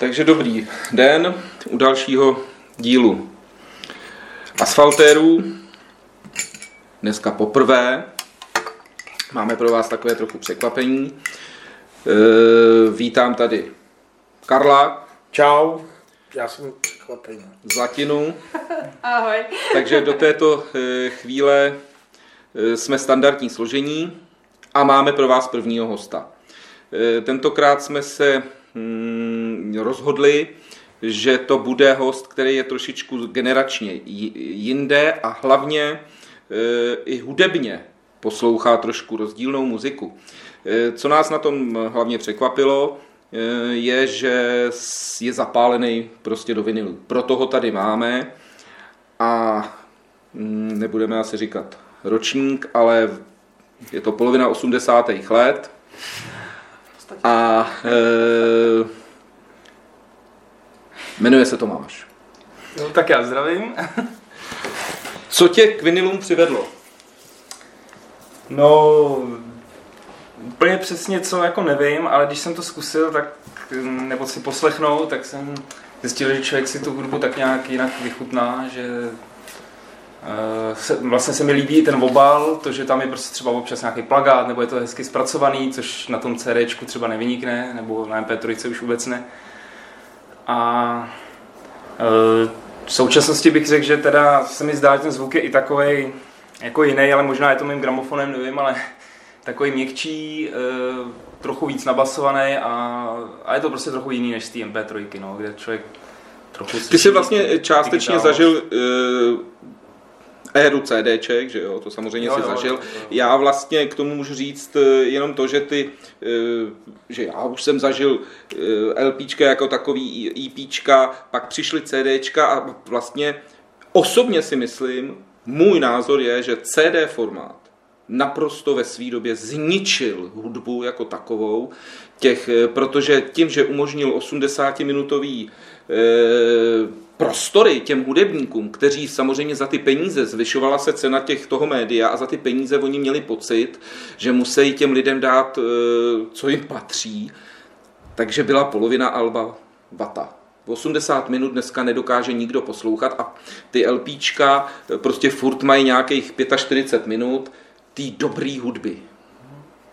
Takže dobrý den u dalšího dílu asfaltérů. Dneska poprvé máme pro vás takové trochu překvapení. E, vítám tady Karla. Čau, já jsem překvapený. Zlatinu. Ahoj. Takže do této e, chvíle e, jsme standardní složení a máme pro vás prvního hosta. Tentokrát jsme se Mm, rozhodli, že to bude host, který je trošičku generačně jinde a hlavně e, i hudebně poslouchá trošku rozdílnou muziku. E, co nás na tom hlavně překvapilo, e, je, že je zapálený prostě do vinilu. Proto ho tady máme a mm, nebudeme asi říkat ročník, ale je to polovina 80. let a e, jmenuje se Tomáš. No, tak já zdravím. Co tě k vinilům přivedlo? No, úplně přesně co jako nevím, ale když jsem to zkusil, tak nebo si poslechnout, tak jsem zjistil, že člověk si tu hudbu tak nějak jinak vychutná, že Eh, se, vlastně se mi líbí ten obal, to, že tam je prostě třeba občas nějaký plagát, nebo je to hezky zpracovaný, což na tom CD třeba nevynikne, nebo na MP3 už vůbec ne. A e, v současnosti bych řekl, že teda se mi zdá, že ten zvuk je i takový jako jiný, ale možná je to mým gramofonem, nevím, ale takový měkčí, e, trochu víc nabasovaný a, a je to prostě trochu jiný než z té MP3, no, kde člověk trochu Ty jsi vlastně částečně zažil éru CDček, že jo, to samozřejmě jo, si jo, zažil. Jo, jo. Já vlastně k tomu můžu říct eh, jenom to, že ty, eh, že já už jsem zažil eh, LPčka jako takový EPčka, pak přišly CDčka a vlastně osobně si myslím, můj názor je, že CD formát naprosto ve své době zničil hudbu jako takovou, těch, protože tím, že umožnil 80-minutový prostory těm hudebníkům, kteří samozřejmě za ty peníze, zvyšovala se cena těch toho média a za ty peníze oni měli pocit, že musí těm lidem dát, eh, co jim patří, takže byla polovina alba vata. 80 minut dneska nedokáže nikdo poslouchat a ty LPčka prostě furt mají nějakých 45 minut té dobré hudby.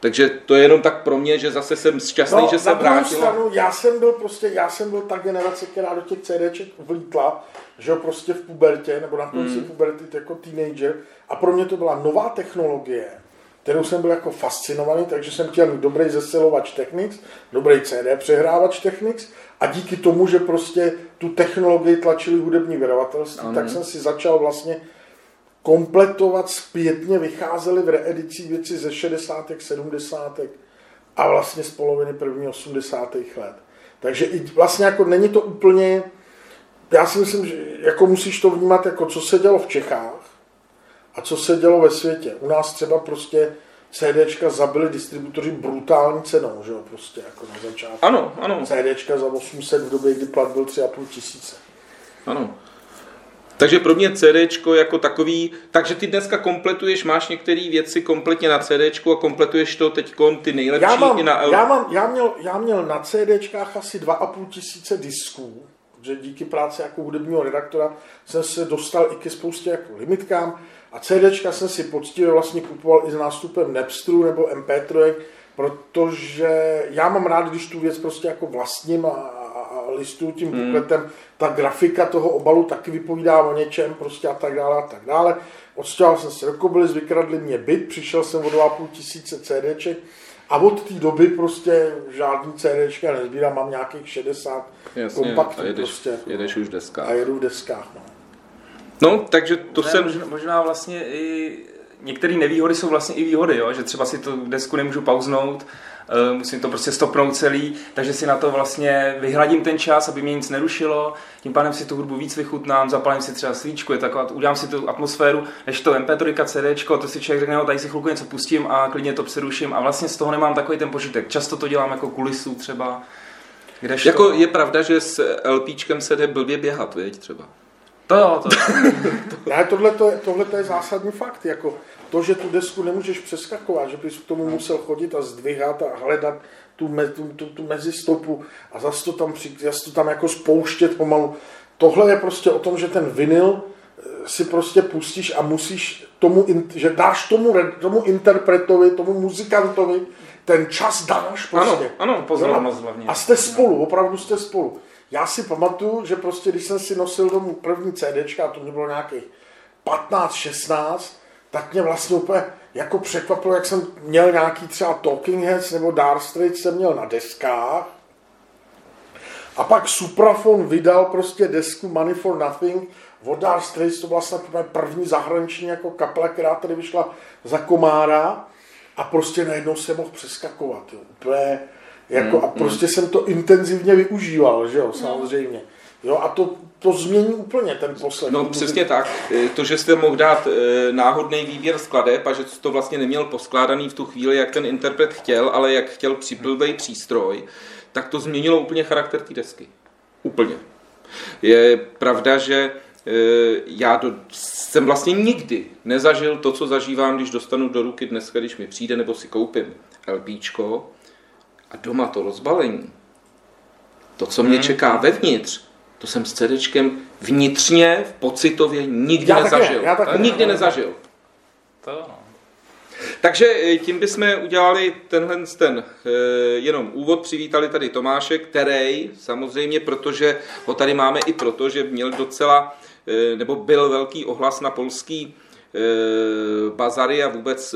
Takže to je jenom tak pro mě, že zase jsem šťastný, no, že se vrátil. Stranu, já jsem byl prostě, já jsem byl ta generace, která do těch CDček vlítla, že jo, prostě v pubertě, nebo na konci mm. puberty jako teenager. A pro mě to byla nová technologie, kterou jsem byl jako fascinovaný, takže jsem chtěl mít dobrý zesilovač Technics, dobrý CD přehrávač Technics a díky tomu, že prostě tu technologii tlačili hudební vydavatelství, tak jsem si začal vlastně kompletovat zpětně, vycházely v reedicích věci ze 60. 70. a vlastně z poloviny první 80. let. Takže i vlastně jako není to úplně, já si myslím, že jako musíš to vnímat jako co se dělo v Čechách a co se dělo ve světě. U nás třeba prostě CDčka zabili distributoři brutální cenou, že jo, prostě jako na začátku. Ano, ano. CDčka za 800 v době, kdy plat byl 3,5 tisíce. Ano. Takže pro mě CD jako takový, takže ty dneska kompletuješ, máš některé věci kompletně na CD a kompletuješ to teď ty nejlepší já mám, i na L. Já, mám, já, měl, já měl na CDčkách asi 2,5 tisíce disků, že díky práci jako hudebního redaktora jsem se dostal i ke spoustě jako limitkám a CDčka jsem si poctivě vlastně kupoval i s nástupem Napsteru nebo MP3, protože já mám rád, když tu věc prostě jako vlastním a listu tím hmm. bukletem, ta grafika toho obalu taky vypovídá o něčem prostě a tak dále a tak dále. Odstěhoval jsem se do Kobylis, vykradli mě byt, přišel jsem o 2,5 tisíce CDček a od té doby prostě žádný CDčka nezbírám, mám nějakých 60 Jasně, kompaktů a jedeš, prostě. Jedeš už v deskách. A jedu v deskách, no. No, takže to ne, jsem... Možná, možná vlastně i některé nevýhody jsou vlastně i výhody, jo? že třeba si to desku nemůžu pauznout, musím to prostě stopnout celý, takže si na to vlastně vyhladím ten čas, aby mě nic nerušilo, tím pádem si tu hudbu víc vychutnám, zapalím si třeba svíčku, je taková, udělám si tu atmosféru, než to MP3, CD, to si člověk řekne, no, tady si chvilku něco pustím a klidně to přeruším a vlastně z toho nemám takový ten požitek. Často to dělám jako kulisu třeba. Kdežto... Jako je pravda, že s LPčkem se jde blbě běhat, věď třeba. To jo, to. ne, tohle, to je, tohle to je zásadní fakt. Jako, to, že tu desku nemůžeš přeskakovat, že bys k tomu musel chodit a zdvihat a hledat tu, me, tu, tu, tu mezistopu a zase to tam, zase to tam jako spouštět pomalu. Tohle je prostě o tom, že ten vinyl eh, si prostě pustíš a musíš tomu, že dáš tomu, tomu interpretovi, tomu muzikantovi, ten čas dáš prostě. Ano, ano, pozornost hlavně. A jste spolu, opravdu jste spolu. Já si pamatuju, že prostě, když jsem si nosil domů první CDčka, a to mě bylo nějakých 15, 16, tak mě vlastně úplně jako překvapilo, jak jsem měl nějaký třeba Talking Heads nebo Dark Straits jsem měl na deskách. A pak Suprafon vydal prostě desku Money for Nothing od Dark Straits, to byla snad první zahraniční jako kapela, která tady vyšla za Komára a prostě najednou se mohl přeskakovat. Jo. Úplně, jako, a hmm, prostě jsem to intenzivně využíval, že jo, samozřejmě. Jo, a to, to změní úplně ten posled. No přesně tak. E, to, že jste mohl dát e, náhodný výběr skladeb a že to vlastně neměl poskládaný v tu chvíli, jak ten interpret chtěl, ale jak chtěl připlvej přístroj, tak to změnilo úplně charakter té desky. Úplně. Je pravda, že e, já do, jsem vlastně nikdy nezažil to, co zažívám, když dostanu do ruky dneska, když mi přijde nebo si koupím LPčko a doma to rozbalení, to, co mě hmm. čeká vevnitř, to jsem s CDčkem vnitřně, v pocitově nikdy já nezažil. Také, já také, nikdy nezažil. To no. Takže eh, tím bychom udělali tenhle ten eh, jenom úvod, přivítali tady Tomáše, který samozřejmě, protože ho tady máme i proto, že měl docela, eh, nebo byl velký ohlas na polský bazary a vůbec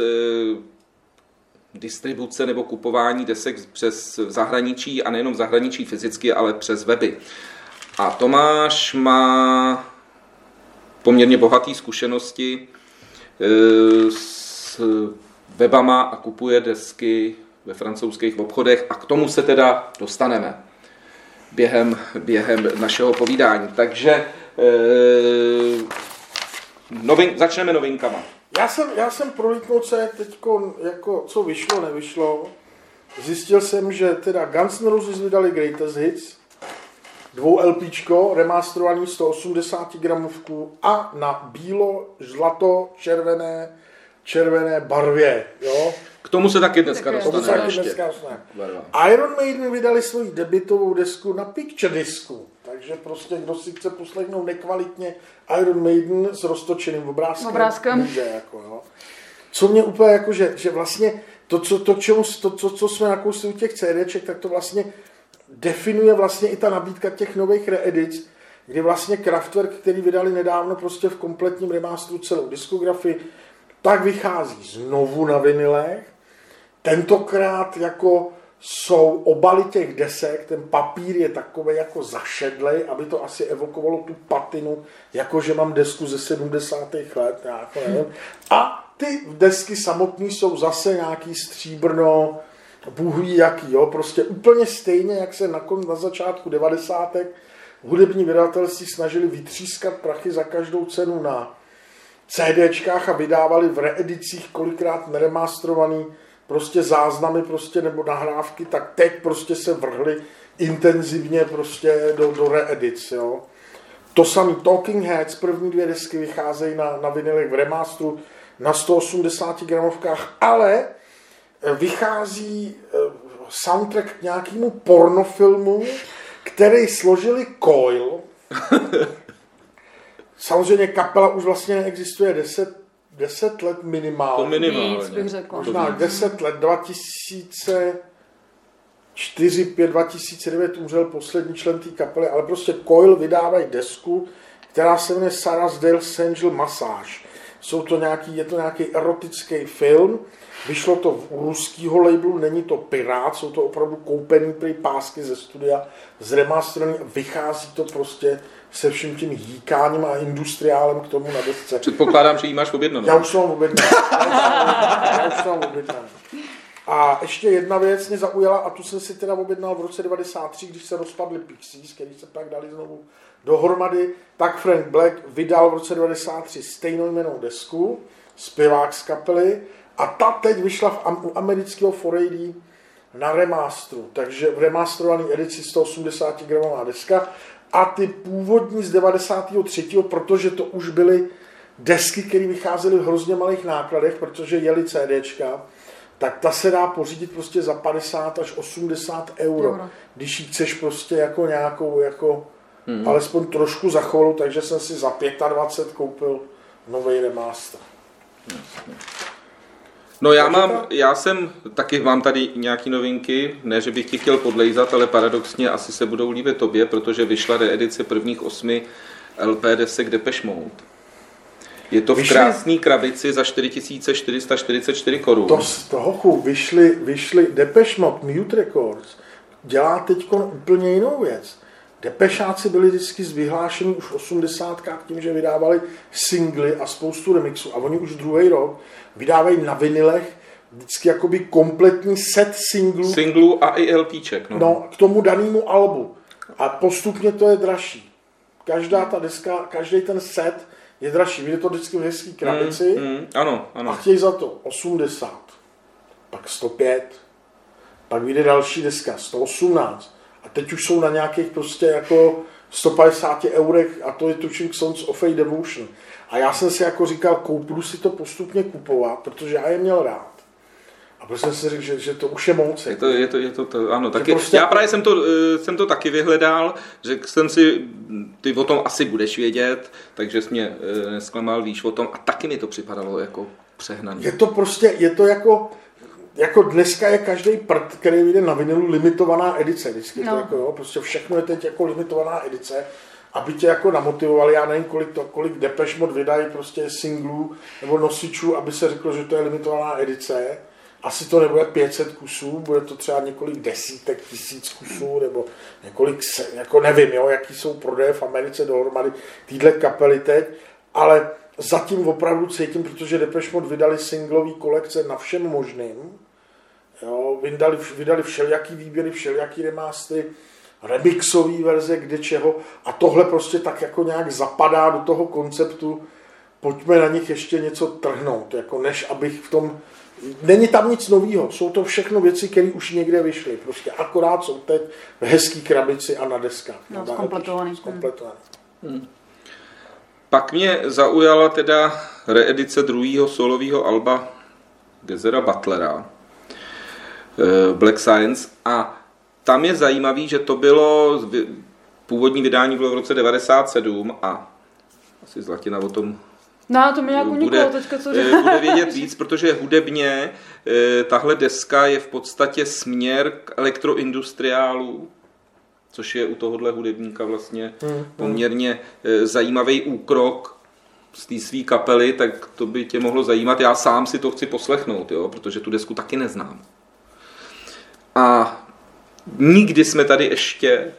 distribuce nebo kupování desek přes zahraničí a nejenom zahraničí fyzicky, ale přes weby. A Tomáš má poměrně bohaté zkušenosti e, s webama a kupuje desky ve francouzských obchodech a k tomu se teda dostaneme během, během našeho povídání. Takže e, novin, začneme novinkama. Já jsem, já jsem prolítnul, co teď, jako, co vyšlo, nevyšlo. Zjistil jsem, že teda Guns N' Roses vydali Greatest Hits, dvou LPčko, remasterovaný 180 gramovku a na bílo, zlato, červené, červené barvě, jo. K tomu se taky dneska tak dostane. se taky dneska dostane. Iron Maiden vydali svoji debitovou desku na picture disku. Takže prostě, kdo si chce poslechnout nekvalitně Iron Maiden s roztočeným obrázkem, obrázkem. může, jako, jo. Co mě úplně jako, že, že vlastně to, co, to, čemu, to, to, co jsme nakousli u těch CDček, tak to vlastně definuje vlastně i ta nabídka těch nových reedic, kdy vlastně Kraftwerk, který vydali nedávno prostě v kompletním remasteru celou diskografii, tak vychází znovu na vinilech, tentokrát jako jsou obaly těch desek, ten papír je takový jako zašedlej, aby to asi evokovalo tu patinu, jako že mám desku ze 70. let, nevím. A ty desky samotné jsou zase nějaký stříbrno, Bůh ví jaký, jo, prostě úplně stejně, jak se na, na začátku 90. hudební vydavatelství snažili vytřískat prachy za každou cenu na CDčkách a vydávali v reedicích kolikrát neremastrovaný prostě záznamy prostě nebo nahrávky, tak teď prostě se vrhli intenzivně prostě do, do reedic, jo. To samý Talking Heads, první dvě desky vycházejí na, na vinilech v remasteru na 180 gramovkách, ale vychází eh, soundtrack k nějakému pornofilmu, který složili Coil. Samozřejmě kapela už vlastně neexistuje 10 10 let minimálně. To minimálně. Víc bych řekl. Možná 10 let, 2004, 5, 2009 umřel poslední člen té kapely, ale prostě Coil vydávají desku, která se jmenuje Sarah's Angel Massage. Jsou to nějaký, je to nějaký erotický film, vyšlo to u ruského labelu, není to Pirát, jsou to opravdu koupený prý pásky ze studia, zremasterovaný, vychází to prostě se vším tím hýkáním a industriálem k tomu na desce. Předpokládám, že jí máš objednanou. Já už jsem objednal. Já už jsem objednal. A ještě jedna věc mě zaujala, a tu jsem si teda objednal v roce 93, když se rozpadly Pixies, který se pak dali znovu dohromady, tak Frank Black vydal v roce 93 stejnou jmenou desku, zpěvák z kapely, a ta teď vyšla v, u amerického 4AD na remasteru, takže v remasterované edici 180 gramová deska a ty původní z 93. protože to už byly desky, které vycházely v hrozně malých nákladech, protože jeli CDčka, tak ta se dá pořídit prostě za 50 až 80 euro, euro. když ji chceš prostě jako nějakou, jako hmm. alespoň trošku za chvolu, takže jsem si za 25 koupil nový remaster. No já mám, já jsem, taky mám tady nějaký novinky, ne, že bych ti chtěl podlejzat, ale paradoxně asi se budou líbit tobě, protože vyšla reedice prvních osmi LP desek Depeche Mode. Je to v vyšli, krásné krabici za 4444 korun. To z toho vyšli, vyšli Depeche Mode, Mute Records, dělá teď úplně jinou věc. Depešáci byli vždycky vyhlášení už v 80. tím, že vydávali singly a spoustu remixů. A oni už druhý rok vydávají na vinilech vždycky jakoby kompletní set singlů. Singlů a i LPček. No. no, k tomu danému albu. A postupně to je dražší. Každá ta deska, každý ten set je dražší. Vyjde to vždycky v hezký krabici. Mm, mm, ano, ano. A chtějí za to 80, pak 105, pak vyjde další deska 118. A teď už jsou na nějakých prostě jako 150 eurech a to je tuším Sons of a Devotion. A já jsem si jako říkal, kouplu si to postupně kupovat, protože já je měl rád. A prostě jsem si řekl, že, že to už je moc. Je to, je to, je to, to ano, taky, prostě... já právě jsem to, eh, jsem to taky vyhledal, že jsem si, ty o tom asi budeš vědět, takže jsi mě eh, nesklamal, víš o tom a taky mi to připadalo jako přehnané. Je to prostě, je to jako, jako dneska je každý prd, který vyjde na vinilu, limitovaná edice. Vždycky no. to jako, jo, prostě všechno je teď jako limitovaná edice aby tě jako namotivovali, já nevím, kolik, to, kolik Depeche Mode vydají prostě singlů nebo nosičů, aby se řeklo, že to je limitovaná edice. Asi to nebude 500 kusů, bude to třeba několik desítek tisíc kusů, nebo několik, jako nevím, jo, jaký jsou prodeje v Americe dohromady týhle kapely teď, ale zatím opravdu cítím, protože Depeche Mode vydali singlový kolekce na všem možným, jo, vydali, vydali všelijaký výběry, všelijaký remastery, remixové verze, kde čeho. A tohle prostě tak jako nějak zapadá do toho konceptu, pojďme na nich ještě něco trhnout, jako než abych v tom... Není tam nic nového, jsou to všechno věci, které už někde vyšly, prostě akorát jsou teď v hezký krabici a na deskách. No, zkompletovaný. zkompletovaný. Hmm. Pak mě zaujala teda reedice druhého solového alba Gezera Butlera, Black Science, a tam je zajímavý, že to bylo, původní vydání bylo v roce 97 a asi Zlatina o tom No, to mi nějak uniklo teďka, co eh, Bude vědět víc, protože hudebně eh, tahle deska je v podstatě směr k elektroindustriálu, což je u tohohle hudebníka vlastně hmm, hmm. poměrně eh, zajímavý úkrok z té své kapely, tak to by tě mohlo zajímat. Já sám si to chci poslechnout, jo, protože tu desku taky neznám. A nikdy jsme tady ještě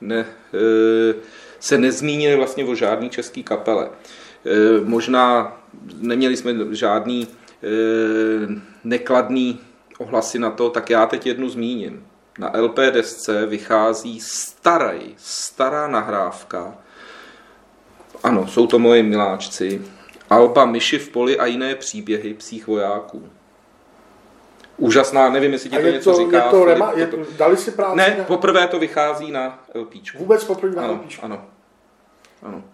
ne, eh, se nezmínili vlastně o žádný český kapele. Eh, možná neměli jsme žádný eh, nekladný ohlasy na to, tak já teď jednu zmíním. Na LP desce vychází starý, stará nahrávka. Ano, jsou to moje miláčci. Alba Myši v poli a jiné příběhy psích vojáků úžasná, nevím, jestli ti to něco to, říká. Je to rema, je to, dali si práci? Ne, na... poprvé to vychází na LP. Vůbec poprvé na ano, Ano, ano.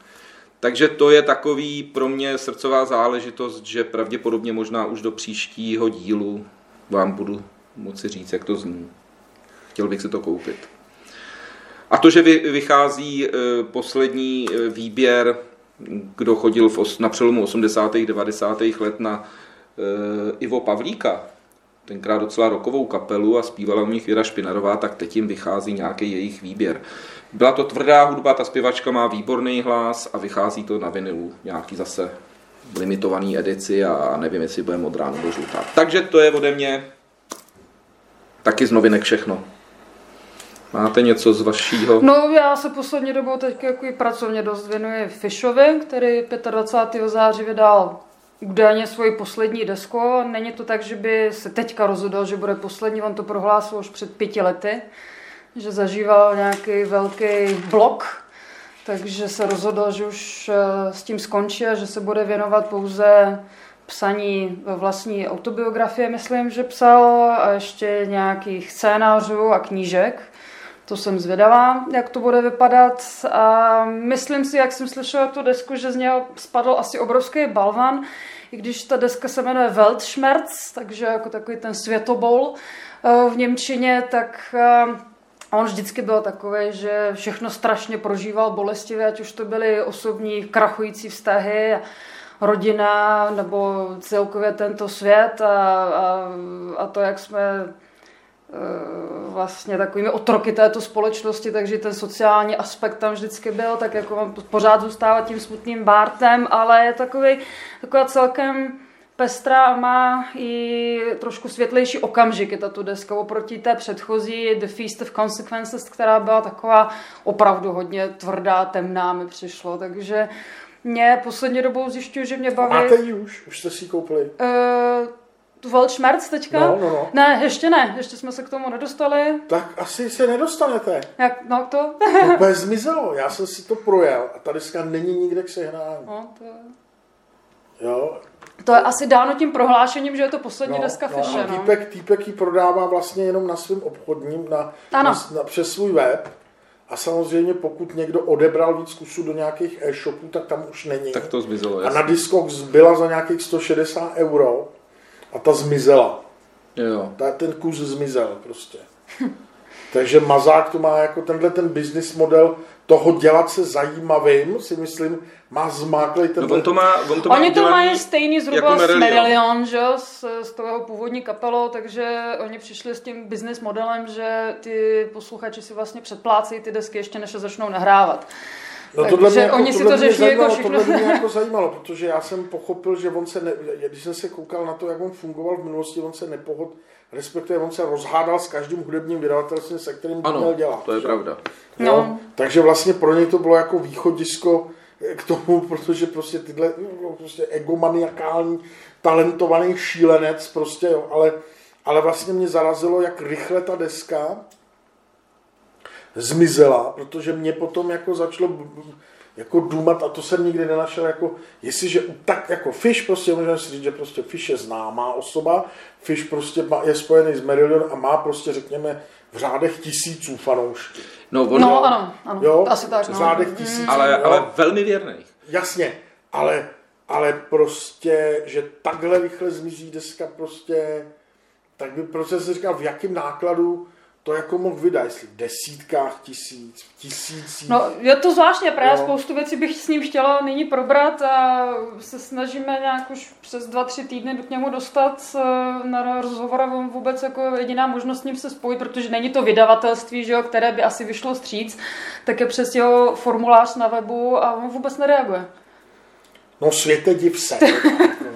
Takže to je takový pro mě srdcová záležitost, že pravděpodobně možná už do příštího dílu vám budu moci říct, jak to zní. Chtěl bych si to koupit. A to, že vychází e, poslední e, výběr, kdo chodil na přelomu 80. 90. let na e, Ivo Pavlíka, tenkrát docela rokovou kapelu a zpívala u nich Věra Špinarová, tak teď jim vychází nějaký jejich výběr. Byla to tvrdá hudba, ta zpěvačka má výborný hlas a vychází to na vinilu, nějaký zase limitovaný edici a nevím, jestli bude modrá nebo žlutá. Takže to je ode mě taky z novinek všechno. Máte něco z vašího? No, já se poslední dobou teď jako pracovně dost věnuji Fishovi, který 25. září vydal údajně svoji poslední desku. Není to tak, že by se teďka rozhodl, že bude poslední, on to prohlásil už před pěti lety, že zažíval nějaký velký blok, takže se rozhodl, že už eh, s tím skončí a že se bude věnovat pouze psaní vlastní autobiografie, myslím, že psal, a ještě nějakých scénářů a knížek. To jsem zvědavá, jak to bude vypadat. A myslím si, jak jsem slyšela tu desku, že z něho spadl asi obrovský balvan, i když ta deska se jmenuje Weltschmerz, takže jako takový ten světobol eh, v Němčině, tak eh, on vždycky byl takový, že všechno strašně prožíval bolestivě, ať už to byly osobní krachující vztahy, rodina nebo celkově tento svět a, a, a to, jak jsme vlastně takovými otroky této společnosti, takže ten sociální aspekt tam vždycky byl, tak jako pořád zůstává tím smutným Bartem, ale je takový, taková celkem pestrá a má i trošku světlejší okamžiky tato deska oproti té předchozí The Feast of Consequences, která byla taková opravdu hodně tvrdá, temná mi přišlo, takže mě poslední dobou zjišťuju, že mě baví... Máte ji už? Už jste si ji koupili? Uh, tu Weltschmerz teďka? No, no, no. Ne, ještě ne, ještě jsme se k tomu nedostali. Tak asi se nedostanete. Jak, no to? to úplně zmizelo, já jsem si to projel a ta deska není nikde k sehnání. No, to... Jo. To je asi dáno tím prohlášením, že je to poslední no, deska no, Fische, no. Týpek, týpek ji prodává vlastně jenom na svém obchodním, na, ano. na, na, přes svůj web. A samozřejmě pokud někdo odebral víc kusů do nějakých e-shopů, tak tam už není. Tak to zmizelo, jasný. A na Discogs byla za nějakých 160 euro a ta zmizela. Jo. Ta, ten kus zmizel prostě. Takže Mazák to má jako tenhle ten business model toho dělat se zajímavým, si myslím, má zmáklej ten. No on to má, on to má Oni to mají stejný zhruba jako s Merillion, že s, s toho původní kapelou, takže oni přišli s tím business modelem, že ty posluchači si vlastně předplácejí ty desky ještě než se začnou nahrávat. No Takže tohle mě jako, oni si tohle to řeší zajímalo, jako všechno. Tohle mě jako zajímalo, protože já jsem pochopil, že on se, ne, když jsem se koukal na to, jak on fungoval v minulosti, on se nepohod, respektive on se rozhádal s každým hudebním vydavatelstvím, se kterým ano, měl dělat. to je pravda. Jo? No. Takže vlastně pro něj to bylo jako východisko k tomu, protože prostě tyhle no, prostě egomaniakální, talentovaný šílenec prostě, jo, ale, ale vlastně mě zarazilo, jak rychle ta deska zmizela, protože mě potom jako začalo jako důmat, a to jsem nikdy nenašel, jako, jestliže tak jako Fish, prostě můžeme si říct, že prostě Fish je známá osoba, Fish prostě je spojený s Marillion a má prostě, řekněme, v řádech tisíců fanoušků. No, on, no ano, ano, jo, asi tak. V no. řádech tisíců. Ale, jo. ale velmi věrných. Jasně, ale, ale prostě, že takhle rychle zmizí deska prostě, tak by prostě se říkal, v jakém nákladu to jako mohl vydat, jestli v desítkách tisíc, v tisících. No, je to zvláštně, právě no. spoustu věcí bych s ním chtěla nyní probrat a se snažíme nějak už přes dva, tři týdny k němu dostat eh, na rozhovor a vůbec jako jediná možnost s ním se spojit, protože není to vydavatelství, že jo, které by asi vyšlo stříc, tak je přes jeho formulář na webu a on vůbec nereaguje. No světe div se.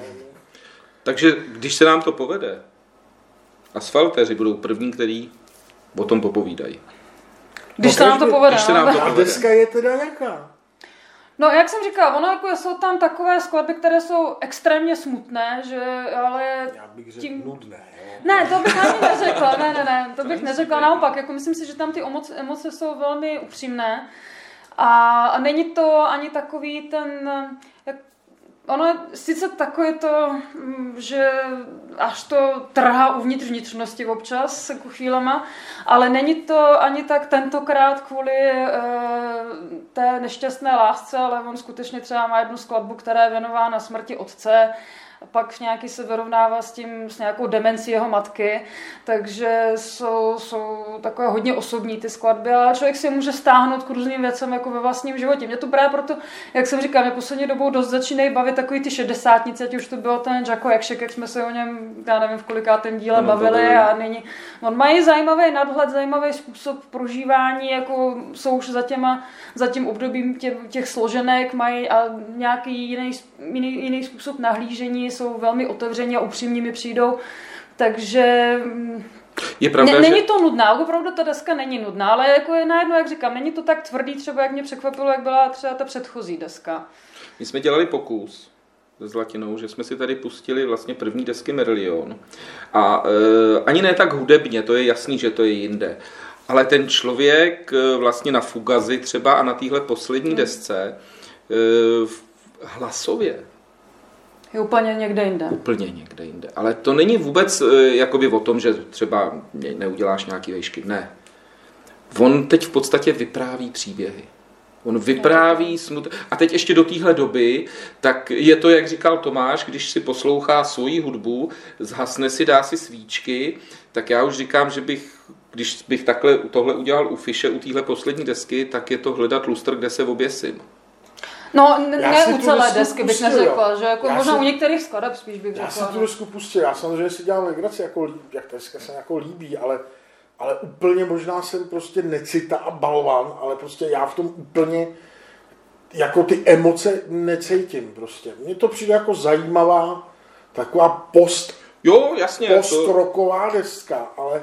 Takže když se nám to povede, asfaltéři budou první, který o tom popovídají. Když no, se nám to povede. Když se nám to povede. A deska je teda jaká? No, jak jsem říkal, ono jako jsou tam takové skladby, které jsou extrémně smutné, že ale... Já bych řekl tím... nudné. Jo? Ne, to bych ani neřekla, ne, ne, ne, to bych neřekla, naopak, jako myslím si, že tam ty emoce, emoce jsou velmi upřímné a, a není to ani takový ten, jak ono je sice takové to, mm, že až to trhá uvnitř vnitřnosti občas jako chvílema, ale není to ani tak tentokrát kvůli e, té nešťastné lásce, ale on skutečně třeba má jednu skladbu, která je věnována smrti otce pak nějaký se vyrovnává s tím, s nějakou demencí jeho matky, takže jsou, jsou takové hodně osobní ty skladby, ale člověk si může stáhnout k různým věcem jako ve vlastním životě. Mě to právě proto, jak jsem říkal, mě poslední dobou dost začínají bavit takový ty šedesátnice, ať už to bylo ten Jacko Jakšek, jak jsme se o něm, já nevím, v kolikátém díle no, bavili a nyní. On mají zajímavý nadhled, zajímavý způsob prožívání, jako jsou už za, těma, za tím obdobím těch, těch složenek, mají a nějaký jiný, jiný, jiný způsob nahlížení, jsou velmi otevření a upřímní mi přijdou. Takže mm, je pravda, ne, není že... to nudná, opravdu ta deska není nudná, ale jako je najednou, jak říkám, není to tak tvrdý, třeba jak mě překvapilo, jak byla třeba ta předchozí deska. My jsme dělali pokus se Zlatinou, že jsme si tady pustili vlastně první desky Merlion. A e, ani ne tak hudebně, to je jasný, že to je jinde. Ale ten člověk e, vlastně na Fugazi třeba a na téhle poslední hmm. desce e, hlasově je úplně někde jinde. Úplně někde jinde. Ale to není vůbec e, jakoby o tom, že třeba neuděláš nějaký vejšky. Ne. On teď v podstatě vypráví příběhy. On vypráví smut... A teď ještě do téhle doby, tak je to, jak říkal Tomáš, když si poslouchá svoji hudbu, zhasne si, dá si svíčky, tak já už říkám, že bych, když bych takhle tohle udělal u Fiše, u téhle poslední desky, tak je to hledat lustr, kde se oběsím. No, n- Já ne u celé desky bych neřekla, jo. že jako Já možná si- u některých skladeb spíš bych Já řekla. jsem tu desku pustil, já samozřejmě si dělám legraci, jako, líb, jak ta deska se jako líbí, ale, ale úplně možná jsem prostě necita a balvan, ale prostě já v tom úplně jako ty emoce necítím prostě. Mně to přijde jako zajímavá, taková post, Jo, jasně. to... post-roková deska, ale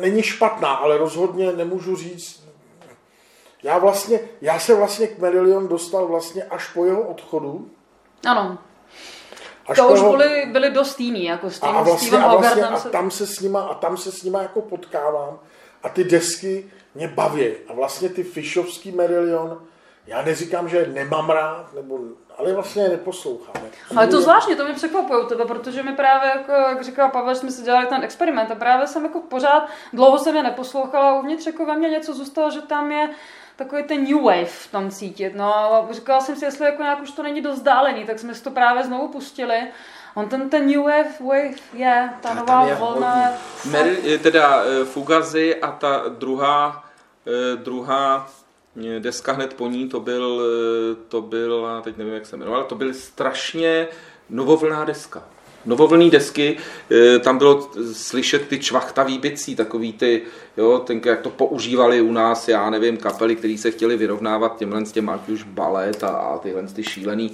není špatná, ale rozhodně nemůžu říct, já vlastně, já se vlastně k Merillion dostal vlastně až po jeho odchodu. Ano, Až to už jeho- byli, byli dost jiný, jako s tím a, vlastně, Stevem a, vlastně a tam se s nima, a tam se s nima jako potkávám a ty desky mě baví. A vlastně ty Fishovský Merillion, já neříkám, že nemám rád, nebo, ale vlastně je neposlouchám. Ale to zvláštně, to mě překvapuje u tebe, protože mi právě, jako, jak říkal Pavel, jsme si dělali ten experiment a právě jsem jako pořád, dlouho jsem je neposlouchala a uvnitř jako ve mně něco zůstalo, že tam je takový ten new wave v tom cítit. No a říkala jsem si, jestli jako nějak už to není dost dálený, tak jsme si to právě znovu pustili. On ten, ten new wave, wave je, ta nová Tam je volna. eh, teda eh, Fugazi a ta druhá, eh, druhá eh, deska hned po ní, to byl, to byl, teď nevím, jak se jmenovala, to byl strašně novovlná deska. Novovlný desky, eh, tam bylo slyšet ty čvachtavý bicí, takový ty, jo, ten, jak to používali u nás, já nevím, kapely, které se chtěli vyrovnávat těmhle s těm, ať už balet a, a tyhle ty šílený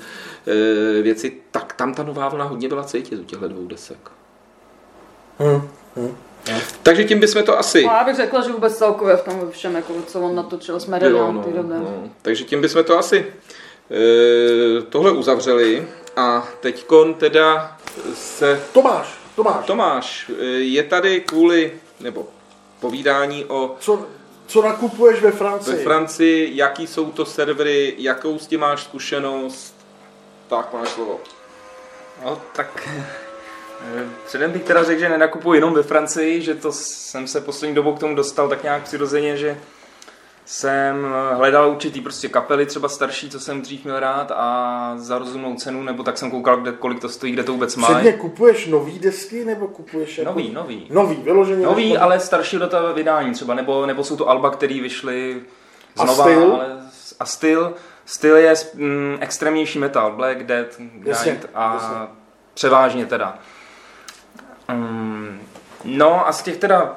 e, věci, tak tam ta nová vlna hodně byla cítit u těchto dvou desek. Hm, hm. Takže tím bychom to asi... No, já bych řekla, že vůbec celkově v tom všem, jako, co on natočil s v té době. no. Takže tím bychom to asi tohle uzavřeli. A teďkon teda se... Tomáš, Tomáš, Tomáš, e, je tady kvůli, nebo povídání o co, co nakupuješ ve ve Francii? Francii, jaký jsou to servery, jakou s tím máš zkušenost, tak máš slovo. No, tak eh, předem bych teda řekl, že nenakupuji jenom ve Francii, že to jsem se poslední dobou k tomu dostal tak nějak přirozeně, že jsem eh, hledal určitý prostě kapely, třeba starší, co jsem dřív měl rád a za rozumnou cenu, nebo tak jsem koukal, kde, kolik to stojí, kde to vůbec má. Předně kupuješ nový desky, nebo kupuješ jako... Nový, nový. Nový, vyloženě. Nový, jako- ale starší do toho vydání třeba, nebo, nebo jsou to alba, které vyšly A znova, styl? ale a styl, styl je mm, extrémnější metal, Black, Death, Jasně, Grind a jasně. převážně teda. Mm, no a z těch teda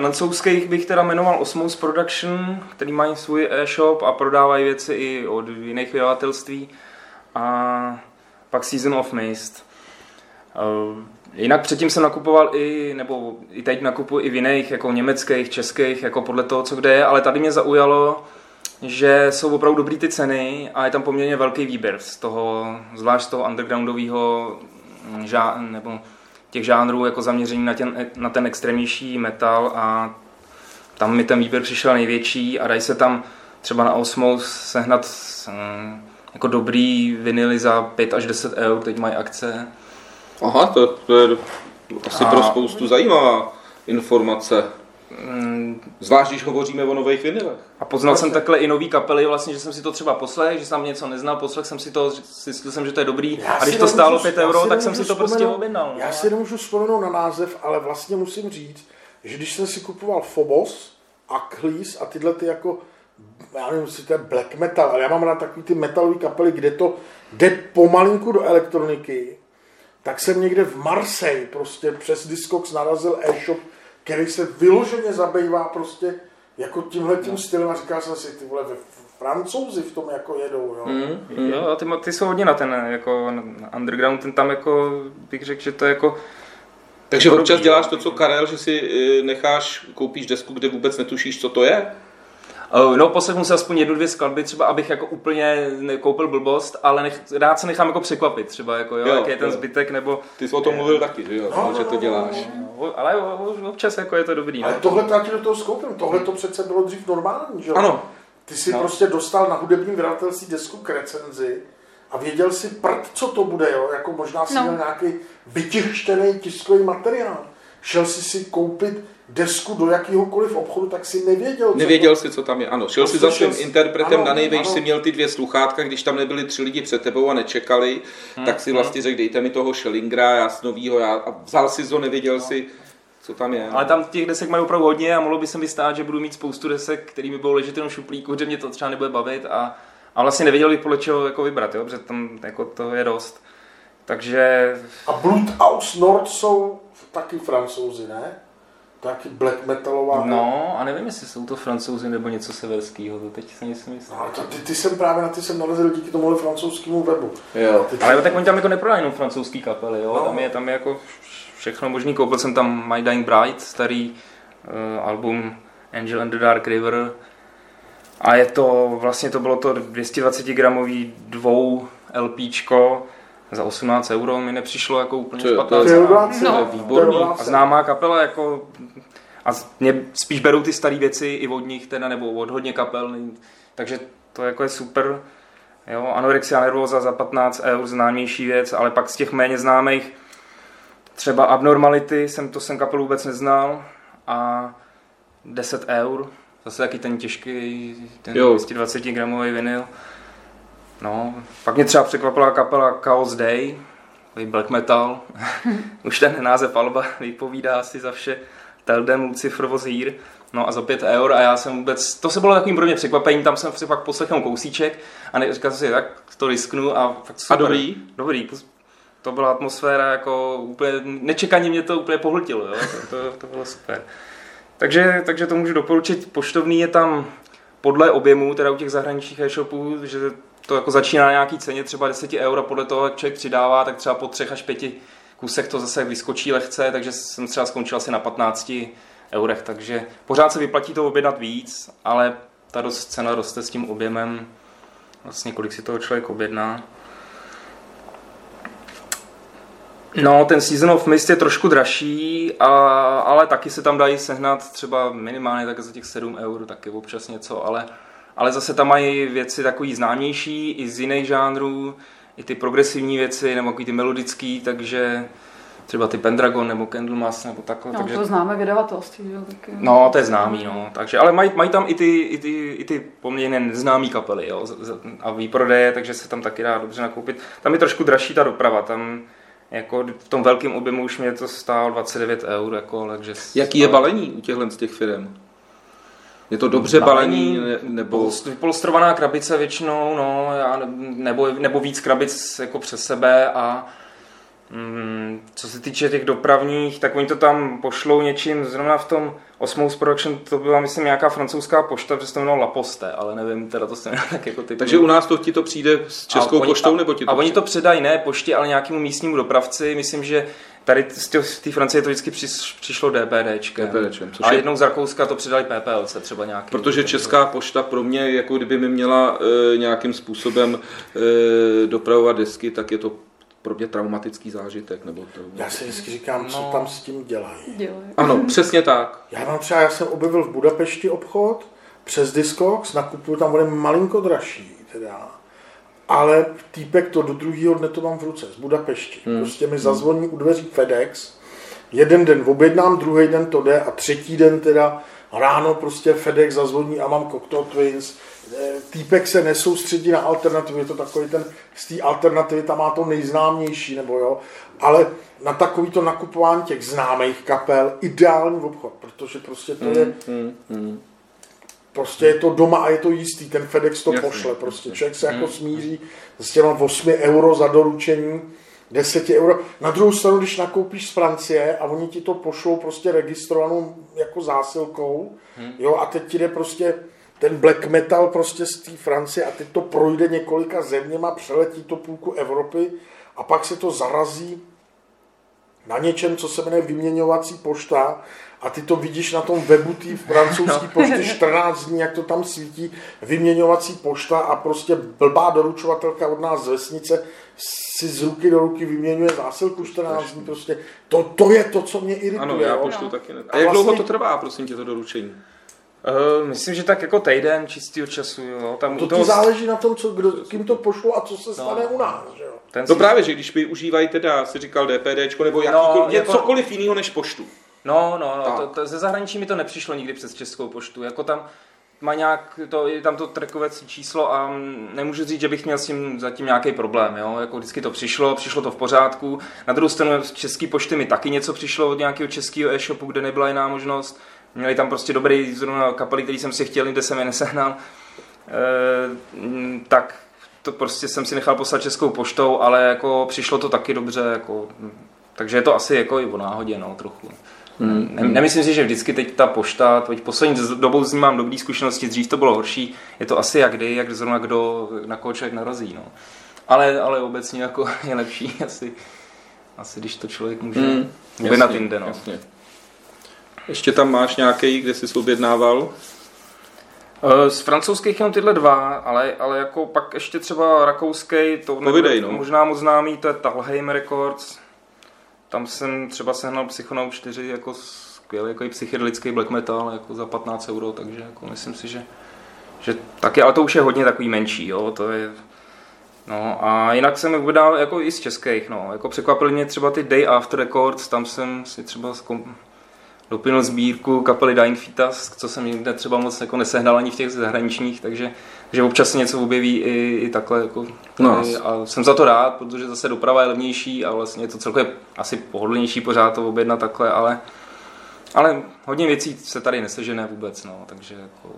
francouzských bych teda jmenoval Osmos Production, který mají svůj e-shop a prodávají věci i od jiných vydavatelství. A pak Season of Mist. Uh, Jinak předtím jsem nakupoval i, nebo i teď nakupuji i v jiných, jako německých, českých, jako podle toho, co kde je, ale tady mě zaujalo, že jsou opravdu dobrý ty ceny a je tam poměrně velký výběr z toho, zvlášť z toho undergroundového mm, žá, nebo těch žánrů jako zaměření na ten, na ten extrémnější metal a tam mi ten výběr přišel největší a dají se tam třeba na Osmos sehnat mm, jako dobrý vinily za 5 až 10 eur, teď mají akce. Aha, to, to je asi A- pro spoustu zajímavá informace. Mm, Zvlášť, když hovoříme o nových vinilech. A poznal jsem takhle i nový kapely, vlastně, že jsem si to třeba poslech, že jsem tam něco neznal, poslech jsem si to, zjistil jsem, že to je dobrý. Já a když to stálo nemůžu- 5 já euro, tak jsem si to prostě objednal. Já no. si nemůžu vzpomenout na název, ale vlastně musím říct, že když jsem si kupoval Phobos, Achilles a tyhle ty jako, já nevím, jestli to je black metal, ale já mám rád takový ty metalové kapely, kde to jde pomalinku do elektroniky, tak jsem někde v Marseille prostě přes Discogs narazil e-shop, který se vyloženě zabývá prostě jako tímhle tím stylem a říkal jsem si, ty vole, ve francouzi v tom jako jedou, jo. Mm, Jo, a ty, ty jsou hodně na ten jako na underground, ten tam jako bych řekl, že to je jako Takže Dobrý, občas děláš to, co Karel, že si eh, necháš, koupíš desku, kde vůbec netušíš, co to je? Uh, No, poslechnu si aspoň jednu, dvě skladby, třeba abych jako úplně nekoupil blbost, ale nech, rád se nechám jako překvapit, třeba jako jo, Jo, jaký je ten jo. zbytek, nebo, Ty jsi o tom mluvil taky, že jo? No, že to no, děláš. no, ale o- o- občas jako je to dobrý. Ale No. tohle to já ti do toho skoupím, tohle to přece bylo dřív normální, že jo? Ano. Ty si No. prostě dostal na hudebním vydavatelství desku k recenzi a věděl si prd, co to bude, jo? Jako možná si No. měl nějaký vytištěný tiskový materiál. šel si si koupit desku do jakýhokoliv obchodu, tak si nevěděl, co Nevěděl to... si, co tam je. Ano, šel si za svým interpretem ano, na nejvejš, si měl ty dvě sluchátka, když tam nebyli tři lidi před tebou a nečekali, tak si vlastně řekl, dejte mi toho Schellingra, já z novýho, já, a vzal si to, nevěděl si, co tam je. Ale tam těch desek mají opravdu hodně a mohlo by se mi stát, že budu mít spoustu desek, který mi budou ležet jenom v šuplíku, že mě to třeba nebude bavit a, a vlastně nevěděl bych podle čeho jako vybrat, jo, protože tam jako to je dost. Takže A Bloodhouse Nord jsou taky francouzi, ne? Taky black metalová. no a nevím, jestli jsou to francouzi nebo něco severského, to teď se nejsem jistý. No, to, ty, ty jsem právě na ty jsem narazil díky tomuhle francouzskému webu. Jo. Ty, Ale tak oni tam jako neprodají jenom francouzský kapely, jo? No. Tam, je, tam je jako všechno možný. Koupil jsem tam My Dying Bride, starý uh, album Angel and the Dark River. A je to, vlastně to bylo to 220 gramový dvou LPčko za 18 euro, mi nepřišlo jako úplně To je- špatná to je- to No. Výborný. dobráci. A známá kapela jako a mě spíš berou ty staré věci i od nich teda, nebo od hodně kapel, takže to jako je super. Jo, Anorexia nervosa za 15 eur, známější věc, ale pak z těch méně známých, třeba Abnormality, jsem to jsem kapelu vůbec neznal a 10 eur, zase taky ten těžký, ten Jo. 220 gramový vinyl. No, pak mě třeba překvapila kapela Chaos Day, takový black metal. Už ten název Alba vypovídá asi za vše. Tell them Lucifer was here. No a za 5 eur a já jsem vůbec, to se bylo takovým pro mě překvapením, tam jsem si pak poslechnul kousíček a ne, říkal jsem si, tak to risknu a fakt super. dobrý? Dobrý, to byla atmosféra jako úplně, nečekaně mě to úplně pohltilo, jo? To, to, to bylo super. Takže, takže to můžu doporučit, poštovný je tam podle objemu, teda u těch zahraničních e-shopů, že to jako začíná na nějaký ceně třeba 10 euro, podle toho, jak člověk přidává, tak třeba po třech až pěti kusech to zase vyskočí lehce, takže jsem třeba skončil asi na 15 eurech, takže pořád se vyplatí to objednat víc, ale ta roz, cena roste s tím objemem, vlastně kolik si toho člověk objedná. No, ten Season of Mist je trošku dražší, a, ale taky se tam dají sehnat třeba minimálně tak za těch 7 eur, taky občas něco, ale, ale zase tam mají věci takový známější i z jiných žánrů, i ty progresivní věci, nebo takový ty melodický, takže třeba ty Pendragon nebo Candlemas nebo takhle. No, takže... to známe vydavatelství, jo, taky. No, to je známý, no. Takže, ale mají, mají tam i ty, i ty, i ty poměrně neznámý kapely, jo, a výprodeje, takže se tam taky dá dobře nakoupit. Tam je trošku dražší ta doprava, tam jako v tom velkém objemu už mě to stálo 29 eur, jako, takže... Jaký je balení u těchto z těch firm? Je to dobře balení, ne- nebo... Polst- Vypolstrovaná krabice většinou, no, nebo, nebo víc krabic jako přes sebe a mm, co se týče těch dopravních, tak oni to tam pošlou něčím, zrovna v tom Osmous Production to byla, myslím, nějaká francouzská pošta, protože se to jmenovalo La Poste, ale nevím, teda to se tak jako ty. Takže u nás to ti to přijde s českou A oni- poštou, nebo ti to A oni přijde? to předají ne poště, ale nějakému místnímu dopravci. Myslím, že tady z té- Francie to vždycky přišlo DPDčkem. DPDčkem, což a je- jednou z Rakouska to předali PPLC třeba nějaký. Protože Česká pošta pro mě, jako kdyby mi měla e, nějakým způsobem e, dopravovat desky, tak je to pro mě traumatický zážitek. Nebo to... Já si vždycky říkám, co No. tam s tím dělají. Dělají. Ano, přesně tak. Já mám třeba, já jsem objevil v Budapešti obchod přes Discogs, nakupuju tam, bude malinko dražší, teda. Ale týpek to do druhého dne to mám v ruce, z Budapešti. Hmm. Prostě mi zazvoní u dveří FedEx, jeden den objednám, druhý den to jde a třetí den teda ráno prostě FedEx zazvoní a mám Cocktail Twins. Eh, Týpek se nesoustředí na alternativu, je to takový ten, z té alternativy tam má to nejznámější, nebo jo, ale na takový to nakupování těch známých kapel ideální obchod, protože prostě to je, Hmm, hmm. prostě je to doma a je to jistý, ten FedEx to Jasně, pošle, prostě jasně. člověk se jako smíří s těma 8 euro za doručení, 10 euro. Na druhou stranu, když nakoupíš z Francie a oni ti to pošlou prostě registrovanou jako zásilkou, jo, a teď ti jde prostě ten black metal prostě z té Francie a teď to projde několika zeměma, přeletí to půlku Evropy a pak se to zarazí na něčem, co se jmenuje vyměňovací pošta a ty to vidíš na tom webu té francouzské pošty 14 dní, jak to tam svítí, vyměňovací pošta a prostě blbá doručovatelka od nás z vesnice si z ruky do ruky vyměňuje zásilku 14 dní, prostě to, to je to, co mě irituje. Ano, já jo. pošlu No. taky ne. A A jak dlouho vlastně- to trvá, prosím tě, to doručení? Uh, myslím, že tak jako týden čistého času, jo. Tam To toho- záleží na tom, co, kdo, kým to pošlo a co se stane u nás. Že jo? ten No si- právě, že když využívají teda, si říkal DPDčko, nebo jakýkoliv, No, je jako- cokoliv jiného než poštu. No, no, no to, to, ze zahraničí mi to nepřišlo nikdy přes Českou poštu. Jako tam má nějak, to, je tam to trackovací číslo a nemůžu říct, že bych měl s tím zatím nějaký problém. Jo? Jako vždycky to přišlo, přišlo to v pořádku. Na druhou stranu z České pošty mi taky něco přišlo od nějakého českého e-shopu, kde nebyla jiná možnost. Měli tam prostě dobrý zrovna kapely, který jsem si chtěl, kde jsem je nesehnal. E, tak to prostě jsem si nechal poslat českou poštou, ale jako přišlo to taky dobře. Jako, takže je to asi jako i o náhodě, no, trochu. Hmm. Ne, nemyslím si, že vždycky teď ta pošta, teď poslední dobou s ní mám dobré zkušenosti, dřív to bylo horší, je to asi jak kdy, jak zrovna kdo, na koho člověk narazí, no. Ale, ale obecně jako je lepší asi, asi když to člověk může Hmm, hmm, objednat jinde, no. Jasně. Ještě tam máš nějaký, kde jsi objednával? Eh, Z francouzských jenom tyhle dva, ale, ale jako pak ještě třeba rakouský, to Povidej, nebude no. možná moc známý, to je Talheim Records. Tam jsem třeba sehnal Psychonaut 4 jako skvělý jako psychedelický black metal jako za 15 euro, takže jako myslím si, že, že taky, ale to už je hodně takový menší, jo, to je No a jinak jsem objednal jako i z českých, no, jako překvapily mě třeba ty Day After Records, tam jsem si třeba zkom- dopinul sbírku kapely Dying Fetus, co jsem nikde třeba moc jako nesehnal ani v těch zahraničních, takže že občas se něco objeví i, i takhle. Jako, No. a jsem za to rád, protože zase doprava je levnější a vlastně je to celkově asi pohodlnější pořád to objednat takhle, ale, ale hodně věcí se tady nesežené vůbec, no, takže jako,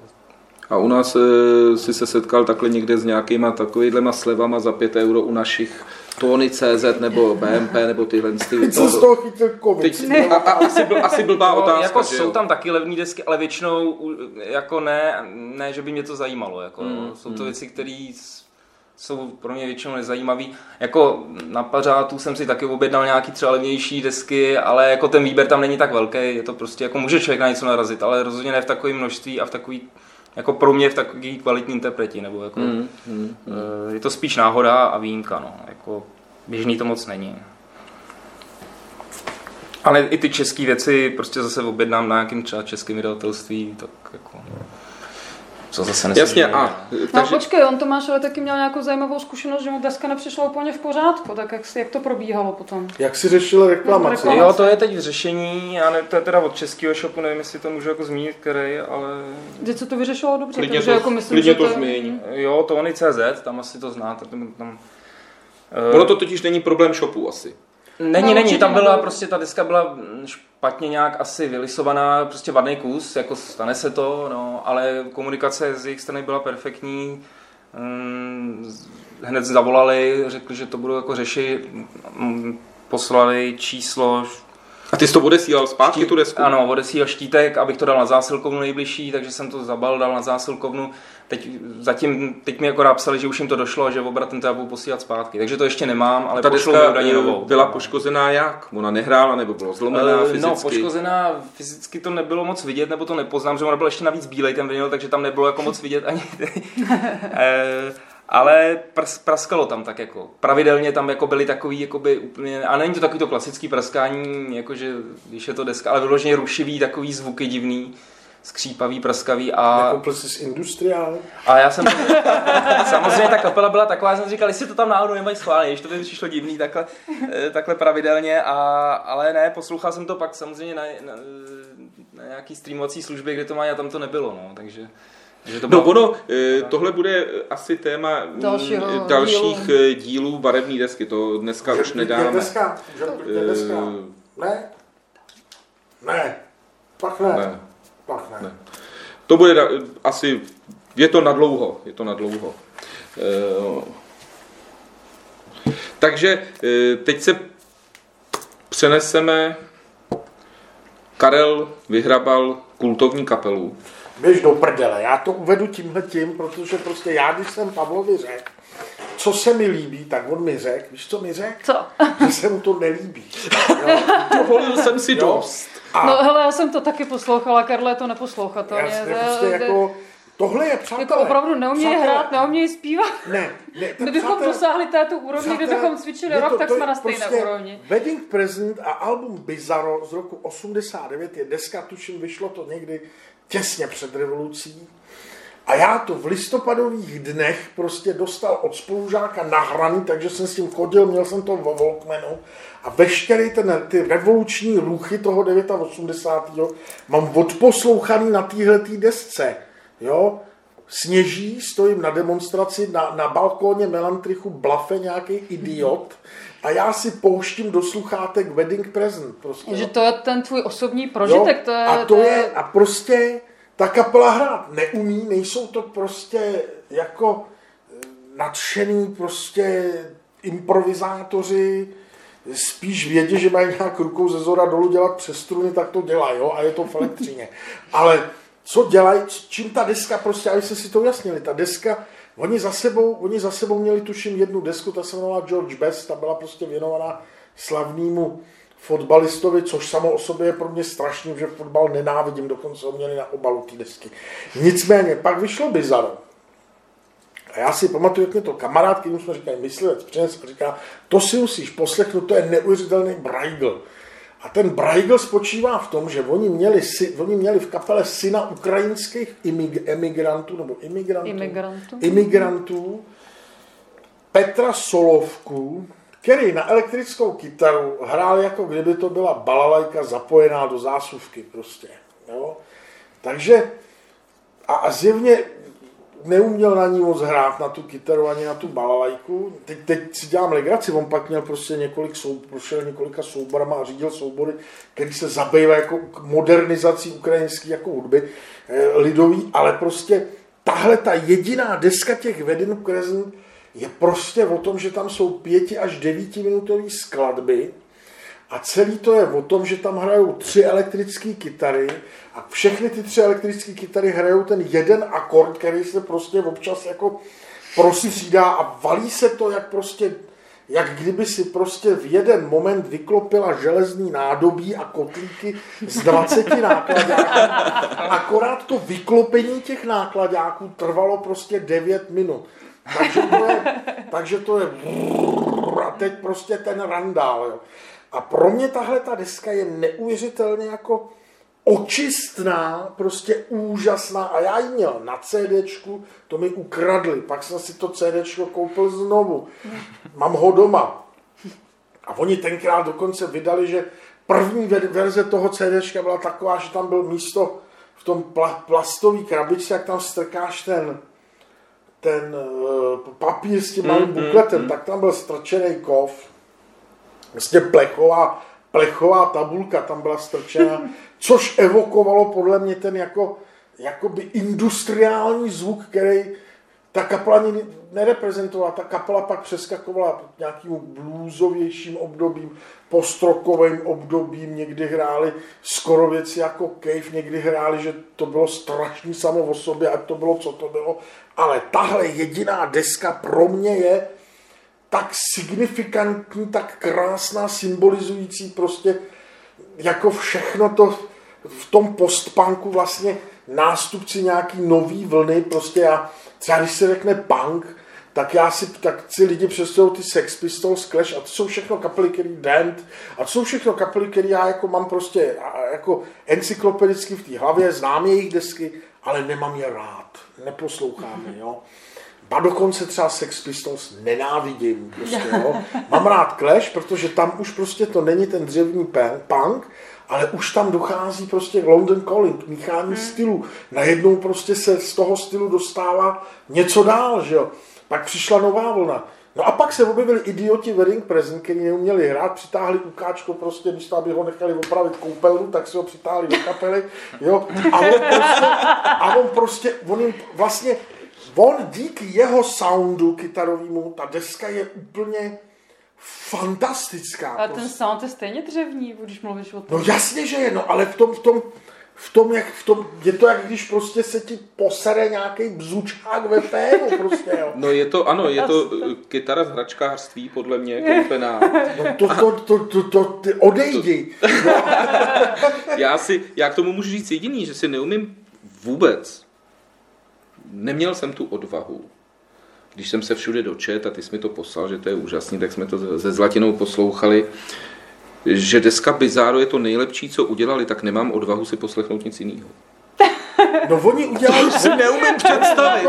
A u nás e, si se setkal takhle někde s nějakýma takovýhlema slevama za 5 euro u našich Tony CZ nebo BMP nebo tyhle ty. Jsem z toho chytil covid. Teď, a, a, asi, byl, asi blbá No, otázka, jako jsou tam taky levné desky, ale většinou jako ne, ne, že by mě to zajímalo. Jako, Mm, mm, jsou to věci, které jsou pro mě většinou nezajímavé. Jako na pařátu jsem si taky objednal nějaký třeba levnější desky, ale jako ten výběr tam není tak velký, je to prostě jako může člověk na něco narazit, ale rozhodně ne v takovém množství a v takový jako pro mě v takový kvalitní interpreti, nebo jako, Mm, mm. je to spíš náhoda a výjimka, no, jako běžný to moc není. Ale i ty české věci prostě zase objednám na nějakém třeba českém vydavatelství, tak jako... Co zase Jasně, neseženu, a no. No takže, počkej, on Tomáš ale taky měl nějakou zajímavou zkušenost, že mu deska nepřišla úplně v pořádku, tak jak, jak to probíhalo potom? Jak si řešil reklamaci? reklamaci. Jo, to je teď v řešení, já ne, to je teda od českého shopu, nevím, jestli to můžu jako zmínit, který, ale Vždyť se to vyřešilo dobře, Klidně takže to- jako myslím, klidně že to je- změní. jo, Tony CZ, tam asi to znáte, tam, tam eh, ono to totiž není problém shopu asi. Není, No, není, tam byla nebylo. prostě, ta deska byla špatně nějak asi vylisovaná, prostě vadný kus, jako stane se to, no, ale komunikace z jejich strany byla perfektní. Mm, Hned zavolali, řekli, že to budou jako řešit, mm, poslali číslo, A ty jsi to odesílal zpátky, tu desku? ano, odesílal štítek, abych to dal na zásilkovnu nejbližší, takže jsem to zabal, dal na zásilkovnu. Teď, zatím, teď mi jako napsali, že už jim to došlo a že obratem to já budu posílat zpátky. Takže to ještě nemám, ale Ta pošlou deska mi eh, novou. byla poškozená jak? Ona nehrála nebo bylo zlomená Eh, fyzicky? No, poškozená fyzicky to nebylo moc vidět, nebo to nepoznám, že ona byla ještě navíc bílej ten vinyl, takže tam nebylo jako moc vidět ani. Ale prs, praskalo tam tak jako. Pravidelně tam jako byly takový jakoby úplně, a není to takový to klasický praskání, jakože když je to deska, ale vyloženě rušivý, takový zvuky divný, skřípavý, praskavý a... Nekoupil jsi z Industriál? A já jsem, samozřejmě ta kapela byla taková, já jsem říkal, jestli to tam náhodou nemají schválně, když to by přišlo divný takhle, eh, takhle pravidelně, a, ale ne, poslouchal jsem to pak samozřejmě na, na, na nějaký streamovací službě, kde to má a tam to nebylo, no, takže to No ono, eh, tohle bude asi téma mm, Dalšího eh, dalších eh, dílů barevné desky, to dneska už nedáme. Deska? Eh, Ne? Ne. Pak ne. Ne. Pak ne. Ne. To bude da- asi, je to na dlouho, je to na dlouho. Eh, Takže eh, teď se přeneseme, Karel vyhrabal kultovní kapelu. Běž do prdele, já to uvedu tímhle tím, protože prostě já, když jsem Pavlovi řekl, co se mi líbí, tak on mi řekl, víš, co mi řekl? Co? Že se mu to nelíbí. Jo? Dovolil jsem si Jo. dost. A No hele, já jsem to taky poslouchala, Karle je to neposlouchatelně. jasně, To je- prostě to je- jako, tohle je přátelé. jako opravdu neumějí Přátelé. hrát, neumějí zpívat. Ne, ne, ten Kdybychom přátelé- dosáhli této úrovni, Přátelé, kdybychom cvičili rok, to- tak to jsme na stejné prostě úrovni. Wedding Present a album Bizarro z roku 89 je deska, tuším, vyšlo to někdy těsně před revolucí. A já to v listopadových dnech prostě dostal od spolužáka nahraný, takže jsem s tím chodil, měl jsem to v Walkmanu a veškerý ten, ty revoluční ruchy toho 89. mám odposlouchaný na téhle desce. Jo? Sněží, stojím na demonstraci, na, na balkóně Melantrichu blafe nějaký idiot a já si pouštím do sluchátek Wedding Present. Prostě, že to je ten tvůj osobní prožitek. Jo? To je, a to je, a prostě ta kapela hrát neumí, nejsou to prostě jako eh, nadšený prostě improvizátoři, spíš vědě, že mají nějak rukou ze zora dolů dělat přes struny, tak to dělají, jo, a je to v elektřině. Ale co dělají, čím ta deska prostě, aby se si to ujasnili, ta deska, oni za sebou, oni za sebou měli tuším jednu desku, ta se jmenovala George Best, ta byla prostě věnovaná slavnému fotbalistovi, což samo o sobě je pro mě strašný, že fotbal nenávidím, dokonce ho měli na obalu té desky. Nicméně, pak vyšlo Bizarro. A já si pamatuju, jak mě to kamarád, kterým jsme říkali, myslivec, přines a říká, to si musíš poslechnout, to je neuvěřitelný Braigl. A ten Braigl spočívá v tom, že oni měli, oni měli v kapele syna ukrajinských imig, emigrantů, nebo imigrantů, imigrantů, imigrantů Petra Solovku, který na elektrickou kytaru hrál jako kdyby to byla balalajka zapojená do zásuvky prostě. Jo? Takže a, a zjevně neuměl na ní moc hrát, na tu kytaru ani na tu balalajku. Teď, teď si dělám legraci, on pak měl prostě několik sou, prošel několika souborama a řídil soubory, který se zabývá jako modernizací ukrajinské jako hudby eh, lidový, ale prostě tahle ta jediná deska těch Wedding Crescent je prostě o tom, že tam jsou pěti až devítiminutové skladby a celý to je o tom, že tam hrajou tři elektrické kytary a všechny ty tři elektrické kytary hrajou ten jeden akord, který se prostě občas jako prostřídá a valí se to jak prostě jak kdyby si prostě v jeden moment vyklopila železný nádobí a kotlíky z 20 nákladáků. Akorát to vyklopení těch nákladáků trvalo prostě 9 minut. Takže to je, takže to je a teď prostě ten randál. Jo. A pro mě tahle ta deska je neuvěřitelně jako očistná, prostě úžasná. A já ji měl na CDčku, to mi ukradli, pak jsem si to CDčko koupil znovu, mám ho doma. A oni tenkrát dokonce vydali, že první verze toho CDčka byla taková, že tam byl místo v tom pla- plastový krabičce, jak tam strkáš ten, ten uh, papír s tím malým mm, bukletem, mm, tak tam byl strčený kov, vlastně plechová, plechová tabulka tam byla strčena, což evokovalo podle mě ten jako, jakoby industriální zvuk, který ta kapela ani nereprezentovala. Ta kapela pak přeskakovala nějakým bluesovějším obdobím, postrokovým obdobím, někdy hráli skoro věci jako Cave, někdy hráli, že to bylo strašný samo o sobě, ať to bylo, co to bylo. Ale tahle jediná deska pro mě je tak signifikantní, tak krásná, symbolizující prostě jako všechno to v tom postpunku vlastně nástupci nějaký nový vlny, prostě já, třeba když se řekne punk, tak já si, tak si lidi představují ty Sex Pistols, Clash a to jsou všechno kapely, který Dent a to jsou všechno kapely, které já jako mám prostě jako encyklopedicky v té hlavě, znám jejich desky, ale nemám je rád, neposlouchám je, jo. A dokonce třeba Sex Pistols nenávidím. Prostě, jo. Mám rád Clash, protože tam už prostě to není ten dřevní punk, ale už tam dochází prostě London Calling, míchání hmm. stylu. Najednou prostě se z toho stylu dostává něco dál, že jo. Pak přišla nová vlna. No a pak se objevili idioti Wedding Present, kteří neuměli hrát, přitáhli ukáčko prostě, když to, aby ho nechali opravit koupelnu, tak si ho přitáhli do kapely, jo. A on prostě, a on prostě, on jim vlastně on díky jeho soundu kytarovému, ta deska je úplně fantastická. Ale ten prostě. sound je stejně dřevní, když mluvíš o tom. No jasně, že je, no, ale v tom, v tom, v tom, jak v tom, je to jak když prostě se ti posere nějaký bzučák ve pénu prostě, jo. No je to, ano, je to kytara z hračkářství, podle mě, koupená. No to, to, to, to, to ty odejdi. No. já si, já k tomu můžu říct jediný, že si neumím vůbec neměl jsem tu odvahu. Když jsem se všude dočet a ty jsi mi to poslal, že to je úžasný, tak jsme to se Zlatinou poslouchali, že deska Bizáro je to nejlepší, co udělali, tak nemám odvahu si poslechnout nic jiného. No oni udělali... To si neumím představit.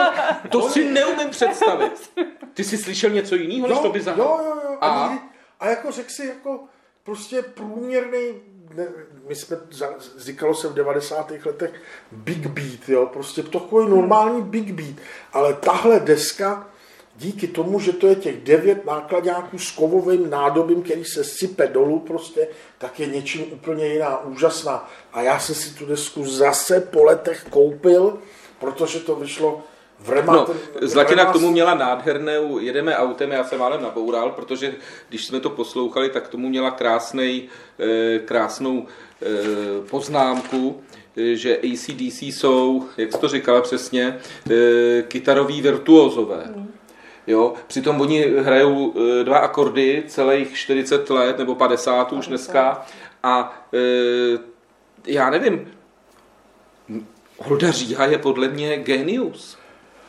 To si neumím představit. Ty jsi slyšel něco jiného, než to by jo, zahrál? jo, jo. A? a jako řekl si, jako prostě průměrný, ne, my jsme, říkalo se v 90. letech big beat, jo, prostě takový normální big beat, ale tahle deska, díky tomu, že to je těch devět nákladňáků s kovovým nádobím, který se sype dolů prostě, tak je něčím úplně jiná, úžasná. A já jsem si tu desku zase po letech koupil, protože to vyšlo No, remater, Zlatina k tomu měla nádhernou Jedeme autem, já jsem málem naboural, protože když jsme to poslouchali, tak k tomu měla krásnej, eh, krásnou eh, poznámku, eh, že ACDC jsou, jak jsi to říkala přesně, kytaroví virtuózové. Jo, přitom oni hrajou dva akordy celých 40 let nebo 50 už dneska a já nevím, Holda Říha je podle mě genius.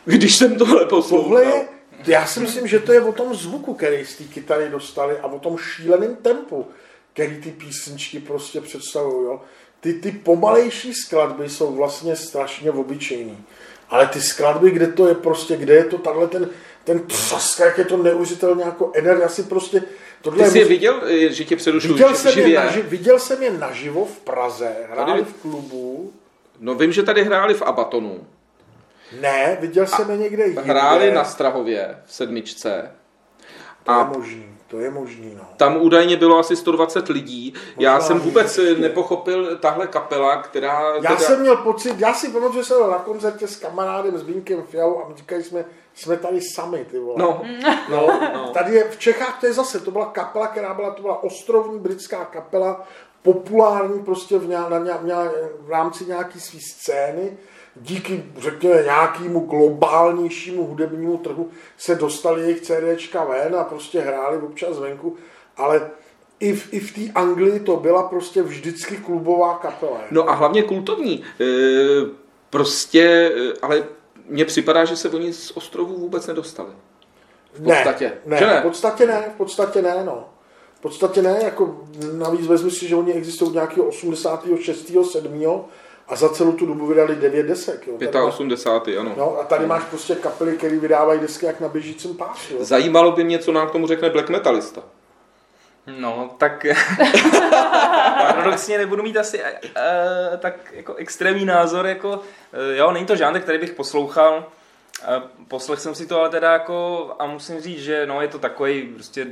Když jsem tohle poslouchal. Tohle je, já si myslím, že to je o tom zvuku, který z té kytary dostali a o tom šíleném tempu, který ty písničky prostě představují. Ty, ty pomalejší skladby jsou vlastně strašně obyčejný. Ale ty skladby, kde to je prostě, kde je to takhle ten, ten třask, jak je to neuvěřitelně jako energie, asi prostě tohle Ty jsi je mus- viděl, eh, že tě přerušuju, viděl, jsem je naži, viděl jsem je naživo v Praze, hráli Tady- v klubu. No vím, že tady hráli v Abatonu. Ne, viděl jsem je někde jinde. Hráli na Strahově v sedmičce. To je A možný, to je možný, no. tam údajně bylo asi 120 lidí. Já Možná jsem víc vůbec ještě. nepochopil tahle kapela, která... Já teda... jsem měl pocit, já si pamatuju, že jsem byl na koncertě s kamarádem, s Bínkem Fialou a my říkali jsme, jsme tady sami, ty vole. No, no, no. Tady je, v Čechách to je zase, to byla kapela, která byla, to byla ostrovní britská kapela, populární prostě v, ně, na, ně, ně, v rámci nějaký své scény. Díky, řekněme, nějakému globálnějšímu hudebnímu trhu se dostali jejich CDčka ven a prostě hráli občas venku, ale i v, i v té Anglii to byla prostě vždycky klubová kapela. No a hlavně kultovní. E, prostě, e, ale mně připadá, že se oni z ostrovů vůbec nedostali. V podstatě. Ne, ne, ne? v podstatě ne, v podstatě ne, no. V podstatě ne, jako navíc vezmi si, že oni existují od nějakého 86. 7. a za celou tu dobu vydali 9 desek. Jo. Tady máš, 85. ano. no, a tady máš prostě kapely, které vydávají desky jak na běžícím pásu. Jo. Zajímalo by mě, co nám k tomu řekne black metalista. No, tak paradoxně nebudu mít asi uh, tak jako extrémní názor, jako uh, jo, není to žánr, který bych poslouchal, uh, poslech jsem si to ale teda jako a musím říct, že no je to takový prostě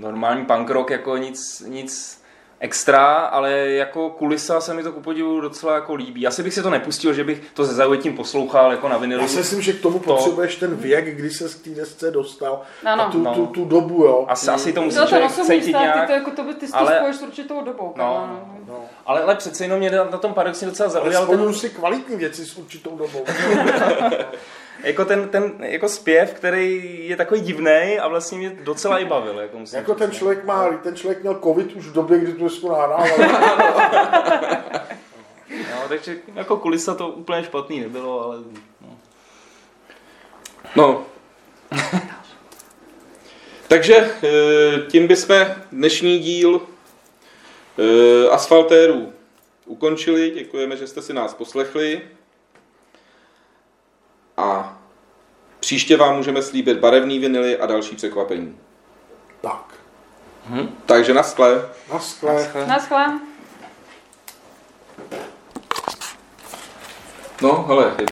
normální punk rock, jako nic, nic extra, ale jako kulisa se mi to ku podivu docela jako líbí. Asi bych si to nepustil, že bych to se zaujetím poslouchal jako na vinilu. Já si myslím, že k tomu potřebuješ ten věk, kdy se z té desce dostal Ano. a tu, No. tu, tu dobu, jo. Asi, asi to musí No, ten člověk cítit vztah, ty nějak. to jako to by ty, ale- spojíš s určitou dobou. No, kámo, No. Ale, ale přece jenom mě na tom paradoxně docela Ale zaujal ten, spojuju si kvalitní věci s určitou dobou. jako ten, ten jako zpěv, který je takový divný a vlastně mě docela i bavil. Jako, musím jako říct, ten no. člověk má, ten člověk měl covid už v době, kdy tu desku nahrával. No, takže jako kulisa to úplně špatný nebylo, ale no. No. Takže eh, tím bychom dnešní díl eh, Asfaltérů ukončili. Děkujeme, že jste si nás poslechli. A příště vám můžeme slíbit barevný vinily a další překvapení. tak, Takže na skle. na skle. Naschle. No, hele,